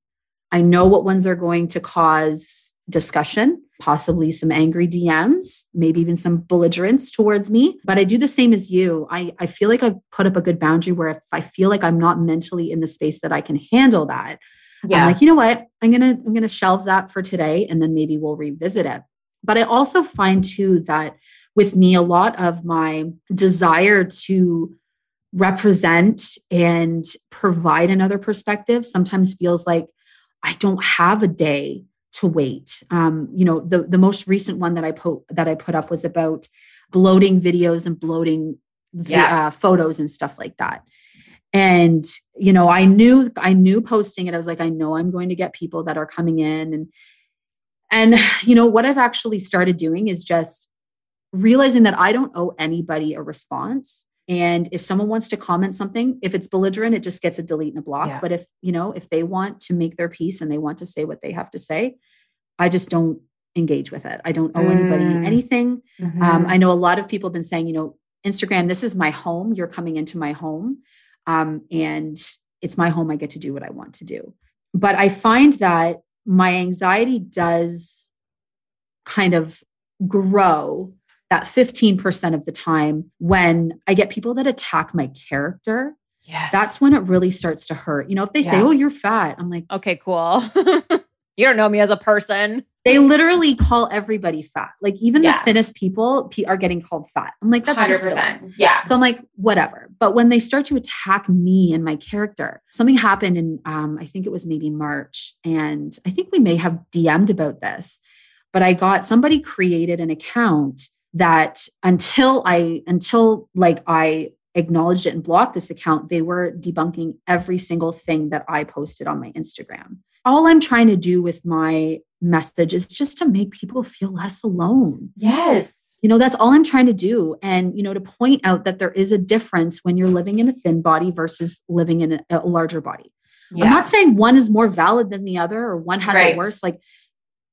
C: I know what ones are going to cause discussion, possibly some angry DMs, maybe even some belligerence towards me. But I do the same as you. I, I feel like I've put up a good boundary where if I feel like I'm not mentally in the space that I can handle that, yeah. I'm like, you know what? I'm gonna I'm gonna shelve that for today and then maybe we'll revisit it. But I also find too that with me a lot of my desire to represent and provide another perspective sometimes feels like I don't have a day to wait. Um, you know, the the most recent one that I put that I put up was about bloating videos and bloating yeah. uh, photos and stuff like that. And you know, I knew I knew posting it. I was like, I know I'm going to get people that are coming in and and you know what I've actually started doing is just realizing that I don't owe anybody a response. And if someone wants to comment something, if it's belligerent, it just gets a delete and a block. Yeah. But if, you know, if they want to make their piece and they want to say what they have to say, I just don't engage with it. I don't owe anybody mm. anything. Mm-hmm. Um, I know a lot of people have been saying, you know, Instagram, this is my home. You're coming into my home. Um, and it's my home. I get to do what I want to do. But I find that my anxiety does kind of grow that 15% of the time when I get people that attack my character. Yes. That's when it really starts to hurt. You know, if they yeah. say, Oh, you're fat, I'm like,
B: Okay, cool. (laughs) you don't know me as a person.
C: They literally call everybody fat. Like even yeah. the thinnest people are getting called fat. I'm like, that's 100%.
D: yeah.
C: So I'm like, whatever. But when they start to attack me and my character, something happened in, um, I think it was maybe March. And I think we may have DM'd about this, but I got somebody created an account that until I until like I acknowledged it and blocked this account, they were debunking every single thing that I posted on my Instagram. all I'm trying to do with my message is just to make people feel less alone.
D: Yes.
C: You know, that's all I'm trying to do. And, you know, to point out that there is a difference when you're living in a thin body versus living in a, a larger body.
D: Yeah.
C: I'm not saying one is more valid than the other or one has
D: Right.
C: it worse. Like,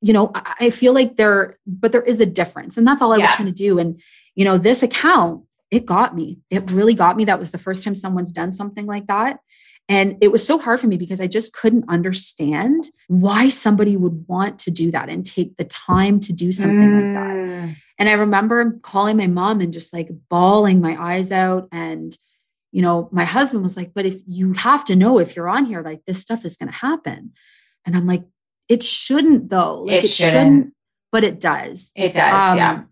C: you know, I, feel like there, but there is a difference. And that's all I was trying to do. And, you know, this account, it got me. It really got me. That was the first time someone's done something like that. And it was so hard for me because I just couldn't understand why somebody would want to do that and take the time to do something like that.
D: Mm.
C: And I remember calling my mom and just like bawling my eyes out. And, you know, my husband was like, but if you have to know if you're on here, like this stuff is going to happen. And I'm like, it shouldn't though. Like,
D: It shouldn't.
C: but it does.
D: It does. yeah.
C: Um,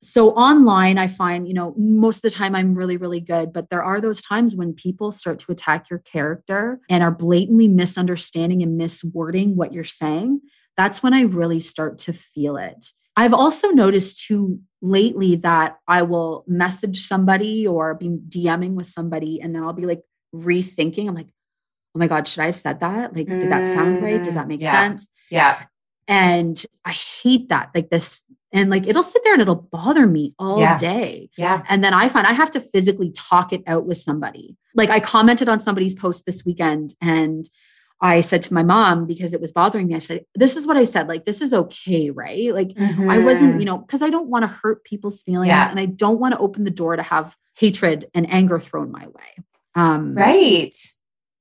C: So online, I find, you know, most of the time I'm really, really good, but there are those times when people start to attack your character and are blatantly misunderstanding and miswording what you're saying. That's when I really start to feel it. I've also noticed too lately that I will message somebody or be DMing with somebody, and then I'll be like rethinking. I'm like, oh my God, should I have said that? Like, did that sound right? Does that make
D: Yeah.
C: sense?
D: Yeah.
C: And I hate that. Like this, and like it'll sit there and it'll bother me all
D: Yeah.
C: day.
D: Yeah.
C: And then I find I have to physically talk it out with somebody. Like I commented on somebody's post this weekend and I said to my mom because it was bothering me, I said, This is what I said. Like, this is okay, right? Like, I wasn't, you know, because I don't want to hurt people's feelings
D: Yeah.
C: and I don't want to open the door to have hatred and anger thrown my way. Um,
D: Right.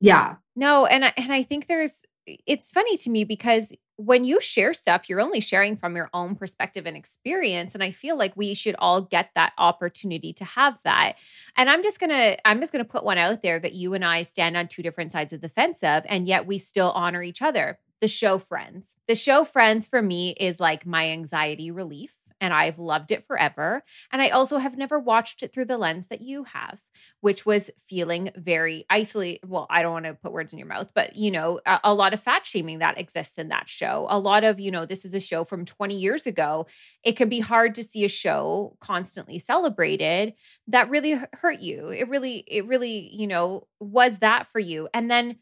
C: Yeah.
B: No, and I, and I think there's it's funny to me because when you share stuff, you're only sharing from your own perspective and experience and I feel like we should all get that opportunity to have that. And I'm just to I'm just to put one out there that you and I stand on two different sides of the fence of and yet we still honor each other. The show Friends. The show Friends for me is like my anxiety relief and I've loved it forever. And I also have never watched it through the lens that you have, which was feeling very isolated. Well, I don't want to put words in your mouth, but you know, a, a lot of fat shaming that exists in that show. A lot of, you know, this is a show from 20 years ago. It can be hard to see a show constantly celebrated that really hurt you. It really, it really, you know, was that for you. And then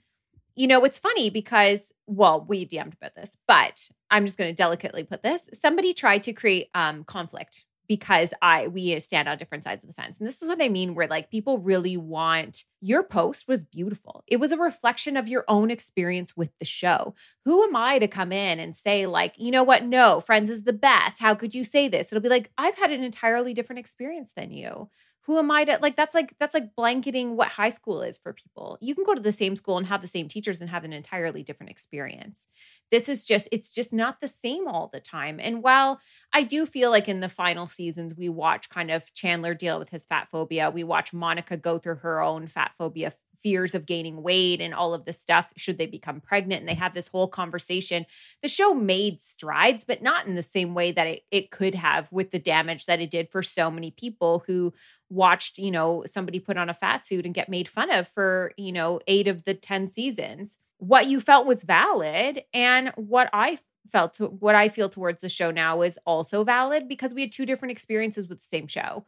B: you know, it's funny because, well, we DM'd about this, but I'm just going to delicately put this. Somebody tried to create um, conflict because I we stand on different sides of the fence. And this is what I mean where like people really want your post was beautiful. It was a reflection of your own experience with the show. Who am I to come in and say like, "You know what? No, Friends is the best. How could you say this?" It'll be like, "I've had an entirely different experience than you." Who am I to like that's like that's like blanketing what high school is for people. You can go to the same school and have the same teachers and have an entirely different experience. This is just it's just not the same all the time. And while I do feel like in the final seasons we watch kind of Chandler deal with his fat phobia, we watch Monica go through her own fat phobia fears of gaining weight and all of this stuff should they become pregnant. And they have this whole conversation. The show made strides but not in the same way that it, it could have with the damage that it did for so many people who watched you know somebody put on a fat suit and get made fun of for you know eight of the 10 seasons. What you felt was valid and what i felt to, what i feel towards the show now is also valid because we had two different experiences with the same show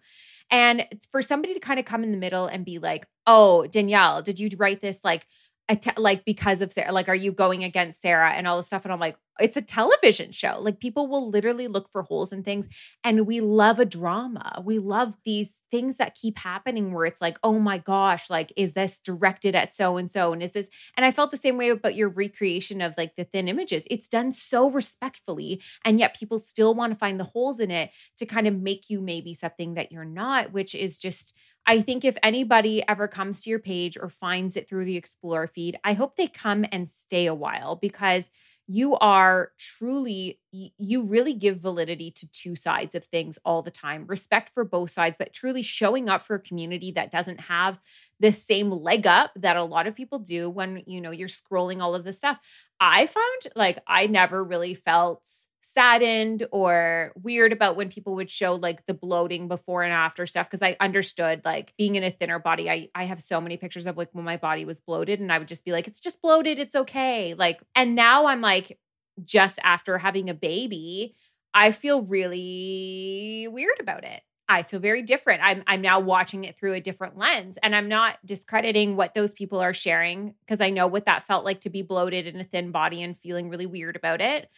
B: and for somebody to kind of come in the middle and be like oh danielle did you write this like atta- like because of Sarah, like, are you going against Sarah and all this stuff? And I'm like, it's a television show. Like, people will literally look for holes in things. And we love a drama. We love these things that keep happening where it's like, oh my gosh, like, is this directed at so and so? And is this, and I felt the same way about your recreation of like the thin images. It's done so respectfully. And yet people still want to find the holes in it to kind of make you maybe something that you're not, which is just, I think if anybody ever comes to your page or finds it through the Explorer feed, I hope they come and stay a while because you are truly, you really give validity to two sides of things all the time. Respect for both sides, but truly showing up for a community that doesn't have the same leg up that a lot of people do when, you know, you're scrolling all of this stuff. I found like I never really felt saddened or weird about when people would show like the bloating before and after stuff because I understood like being in a thinner body. I I have so many pictures of like when my body was bloated and I would just be like it's just bloated, it's okay. Like and now I'm like just after having a baby, I feel really weird about it. I feel very different. I'm I'm now watching it through a different lens and I'm not discrediting what those people are sharing because I know what that felt like to be bloated in a thin body and feeling really weird about it.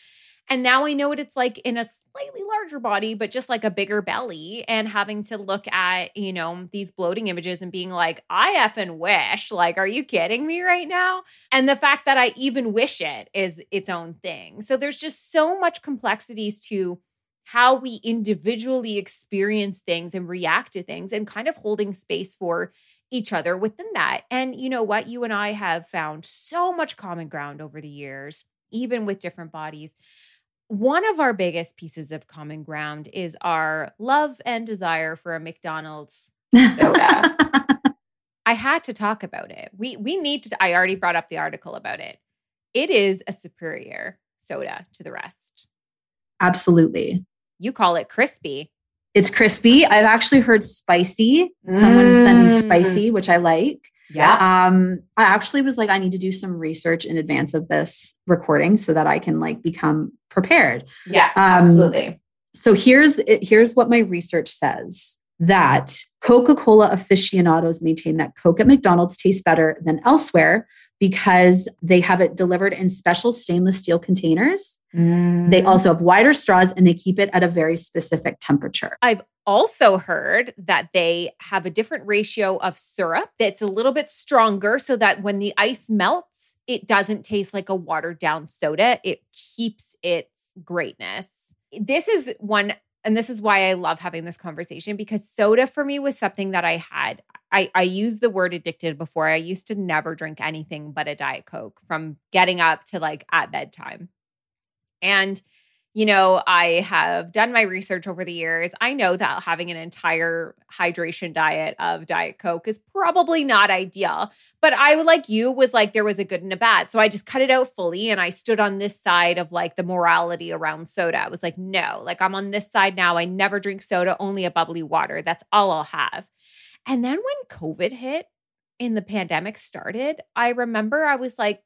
B: And now I know what it's like in a slightly larger body, but just like a bigger belly, and having to look at, you know, these bloating images and being like, I effing wish. Like, are you kidding me right now? And the fact that I even wish it is its own thing. So there's just so much complexities to how we individually experience things and react to things and kind of holding space for each other within that. And you know what? You and I have found so much common ground over the years, even with different bodies one of our biggest pieces of common ground is our love and desire for a McDonald's soda. (laughs) I had to talk about it. We we need to I already brought up the article about it. It is a superior soda to the rest.
C: Absolutely.
B: You call it crispy.
C: It's crispy. I've actually heard spicy. Someone sent me spicy, which I like.
D: Yeah.
C: Um, I actually was like, I need to do some research in advance of this recording so that I can like become prepared.
D: Yeah,
C: Um,
D: absolutely.
C: So here's here's what my research says that Coca-Cola aficionados maintain that Coke at McDonald's tastes better than elsewhere because they have it delivered in special stainless steel containers. They mm. also have wider straws and they keep it at a very specific temperature.
B: I've also heard that they have a different ratio of syrup that's a little bit stronger so that when the ice melts, it doesn't taste like a watered down soda. It keeps its greatness. This is one, and this is why I love having this conversation because soda for me was something that I had. I, I used the word addicted before. I used to never drink anything but a Diet Coke from getting up to like at bedtime. And you know, I have done my research over the years. I know that having an entire hydration diet of Diet Coke is probably not ideal. But I, like you, was like, there was a good and a bad. So I just cut it out fully and I stood on this side of like the morality around soda. I was like, no, like I'm on this side now. I never drink soda, only a bubbly water. That's all I'll have. And then when COVID hit and the pandemic started, I remember I was like,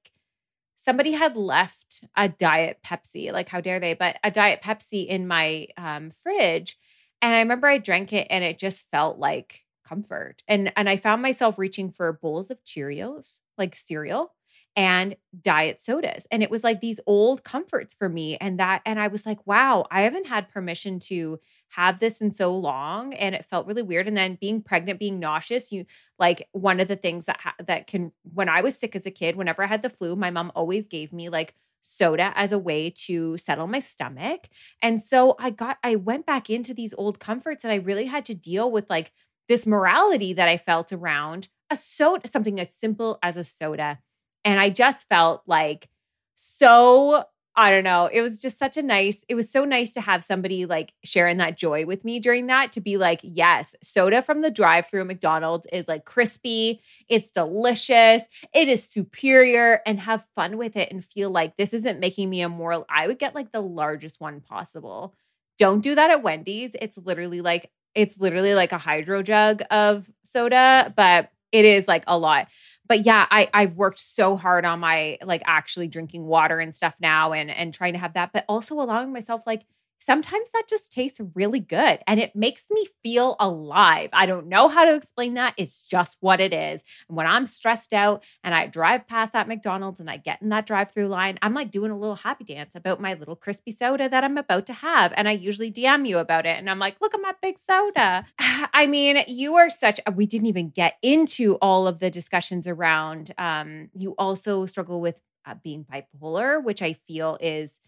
B: somebody had left a diet Pepsi, like how dare they, but a diet Pepsi in my um, fridge. And I remember I drank it and it just felt like comfort. And and I found myself reaching for bowls of Cheerios, like cereal and diet sodas. And it was like these old comforts for me and that and I was like, wow, I haven't had permission to have this in so long and it felt really weird. And then being pregnant being nauseous you like one of the things that ha- that can when I was sick as a kid whenever I had the flu my mom always gave me like soda as a way to settle my stomach. And so I got I went back into these old comforts and I really had to deal with like this morality that I felt around a soda something as simple as a soda and I just felt like so I don't know. It was just such a nice, it was so nice to have somebody like sharing that joy with me during that to be like, yes, soda from the drive through McDonald's is like crispy, it's delicious, it is superior, and have fun with it and feel like this isn't making me immoral. I would get like the largest one possible. Don't do that at Wendy's. It's literally like, it's literally like a hydro jug of soda, but it is like a lot but yeah i i've worked so hard on my like actually drinking water and stuff now and and trying to have that but also allowing myself like sometimes that just tastes really good and it makes me feel alive. I don't know how to explain that. It's just what it is. And when I'm stressed out and I drive past that McDonald's and I get in that drive through line, I'm like doing a little happy dance about my little crispy soda that I'm about to have. And I usually DM you about it. And I'm like, look at my big soda. (sighs) I mean, you are such, we didn't even get into all of the discussions around, um, you also struggle with uh, being bipolar, which I feel is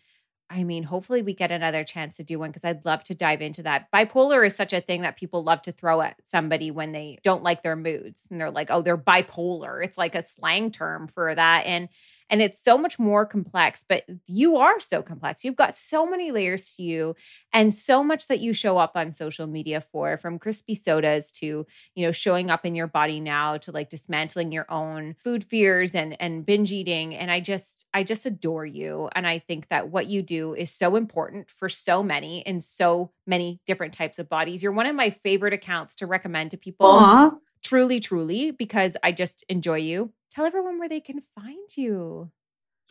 B: I mean, hopefully we get another chance to do one because I'd love to dive into that. Bipolar is such a thing that people love to throw at somebody when they don't like their moods and they're like, "Oh, they're bipolar." It's like a slang term for that and and it's so much more complex, but you are so complex. You've got so many layers to you and so much that you show up on social media for from crispy sodas to, you know, showing up in your body now to like dismantling your own food fears and and binge eating and I just I just adore you and I think that what you do is so important for so many in so many different types of bodies. You're one of my favorite accounts to recommend to people.
C: Aw.
B: Truly, truly, because I just enjoy you. Tell everyone where they can find you.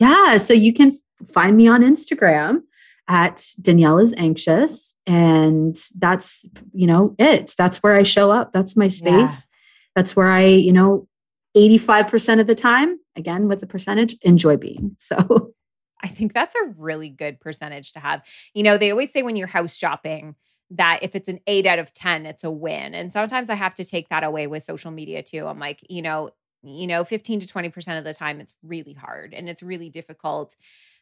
C: Yeah. So you can find me on Instagram at Danielle is anxious. And that's, you know, it. That's where I show up. That's my space. Yeah. That's where I, you know, 85% of the time, again with the percentage, enjoy being. (laughs) So
B: I think that's a really good percentage to have. You know, they always say when you're house shopping, that if it's an eight out of 10, it's a win. And sometimes I have to take that away with social media too. I'm like, you know, you know, 15 to 20% of the time, it's really hard and it's really difficult.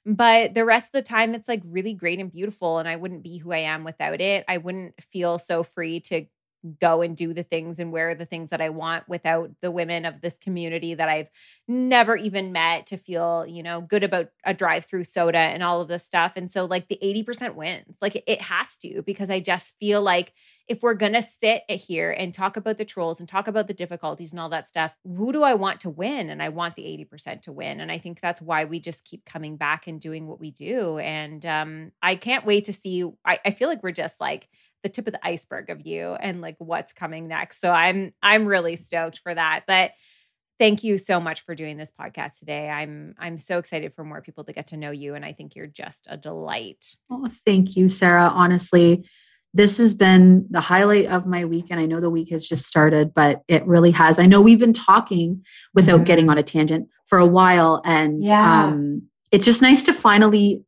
B: But the rest of the time, it's like really great and beautiful. And I wouldn't be who I am without it. I wouldn't feel so free to go and do the things and wear the things that I want without the women of this community that I've never even met to feel, you know, good about a drive through soda and all of this stuff. And so, like, the 80% wins. Like, it has to, because I just feel like if we're going to sit here and talk about the trolls and talk about the difficulties and all that stuff, who do I want to win? And I want the 80% to win. And I think that's why we just keep coming back and doing what we do. And um, I can't wait to see. I, I feel like we're just like, the tip of the iceberg of you and like what's coming next. So I'm I'm really stoked for that. But thank you so much for doing this podcast today. I'm I'm so excited for more people to get to know you and I think you're just a delight.
C: Oh, thank you, Sarah. Honestly, this has been the highlight of my week and I know the week has just started, but it really has. I know we've been talking without mm-hmm. getting on a tangent for a while and yeah. um it's just nice to finally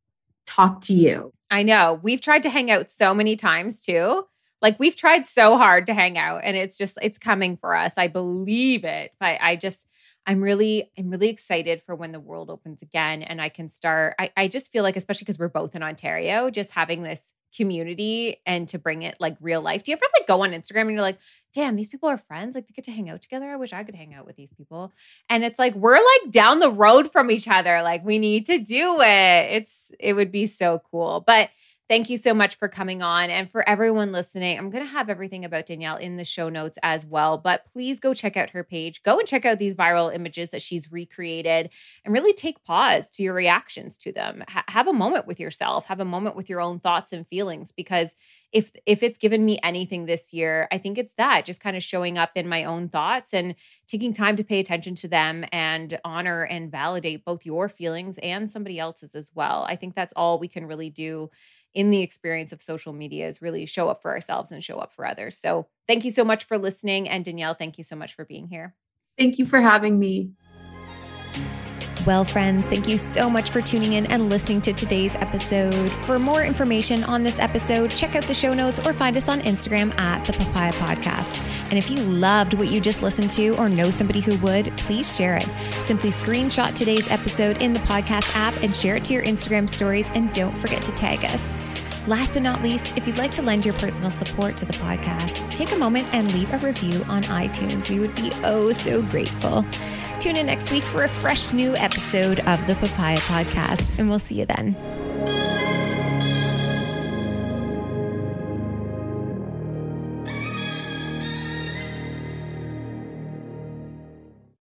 C: talk to you
B: I know. We've tried to hang out so many times too. Like we've tried so hard to hang out and it's just it's coming for us. I believe it. But I just I'm really, I'm really excited for when the world opens again and I can start. I, I just feel like, especially because we're both in Ontario, just having this community and to bring it like real life. Do you ever like go on Instagram and you're like, damn, these people are friends? Like they get to hang out together. I wish I could hang out with these people. And it's like, we're like down the road from each other. Like we need to do it. It's, it would be so cool. But Thank you so much for coming on. And for everyone listening, I'm going to have everything about Danielle in the show notes as well. But please go check out her page. Go and check out these viral images that she's recreated and really take pause to your reactions to them. have a moment with yourself, have a moment with your own thoughts and feelings because if if it's given me anything this year, I think it's that just kind of showing up in my own thoughts and taking time to pay attention to them and honor and validate both your feelings and somebody else's as well. I think that's all we can really do in the experience of social media is really show up for ourselves and show up for others. So thank you so much for listening. And Danielle, thank you so much for being here.
C: Thank you for having me.
B: Well, friends, thank you so much for tuning in and listening to today's episode. For more information on this episode, check out the show notes or find us on Instagram at the Papaya Podcast. And if you loved what you just listened to or know somebody who would, please share it. Simply screenshot today's episode in the podcast app and share it to your Instagram stories. And don't forget to tag us. Last but not least, if you'd like to lend your personal support to the podcast, take a moment and leave a review on iTunes. We would be oh so grateful. Tune in next week for a fresh new episode of the Papaya Podcast, and we'll see you then.